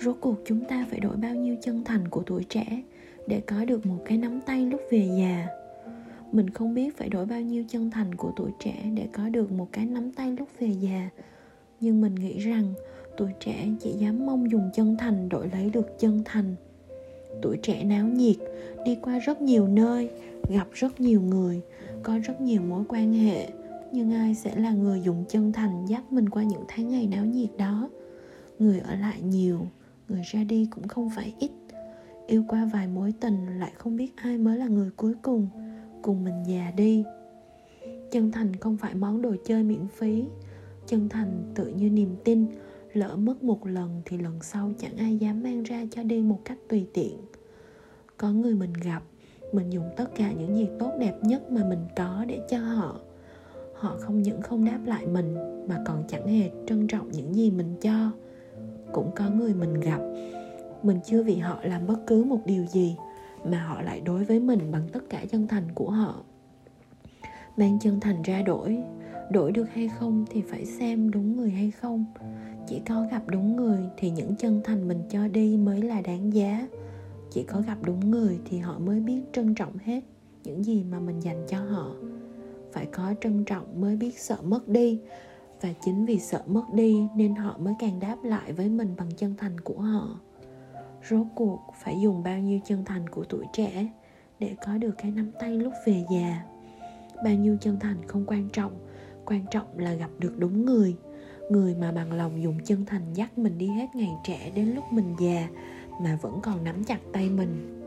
rốt cuộc chúng ta phải đổi bao nhiêu chân thành của tuổi trẻ để có được một cái nắm tay lúc về già? Mình không biết phải đổi bao nhiêu chân thành của tuổi trẻ để có được một cái nắm tay lúc về già. Nhưng mình nghĩ rằng tuổi trẻ chỉ dám mong dùng chân thành đổi lấy được chân thành. Tuổi trẻ náo nhiệt, đi qua rất nhiều nơi, gặp rất nhiều người, có rất nhiều mối quan hệ. Nhưng ai sẽ là người dùng chân thành dắt mình qua những tháng ngày náo nhiệt đó? Người ở lại nhiều người ra đi cũng không phải ít. Yêu qua vài mối tình lại không biết ai mới là người cuối cùng cùng mình già đi. Chân thành không phải món đồ chơi miễn phí. Chân thành tự như niềm tin, lỡ mất một lần thì lần sau chẳng ai dám mang ra cho đi một cách tùy tiện. Có người mình gặp, mình dùng tất cả những gì tốt đẹp nhất mà mình có để cho họ. Họ không những không đáp lại mình, mà còn chẳng hề trân trọng những gì mình cho cũng có người mình gặp. Mình chưa vì họ làm bất cứ một điều gì mà họ lại đối với mình bằng tất cả chân thành của họ. Mang chân thành ra đổi đổi được hay không thì phải xem đúng người hay không. Chỉ có gặp đúng người thì những chân thành mình cho đi mới là đáng giá. Chỉ có gặp đúng người thì họ mới biết trân trọng hết những gì mà mình dành cho họ. Phải có trân trọng mới biết sợ mất đi và chính vì sợ mất đi nên họ mới càng đáp lại với mình bằng chân thành của họ. Rốt cuộc, phải dùng bao nhiêu chân thành của tuổi trẻ để có được cái nắm tay lúc về già? Bao nhiêu chân thành không quan trọng quan trọng là gặp được đúng người. Người mà bằng lòng dùng chân thành dắt mình đi hết ngày trẻ đến lúc mình già mà vẫn còn nắm chặt tay mình.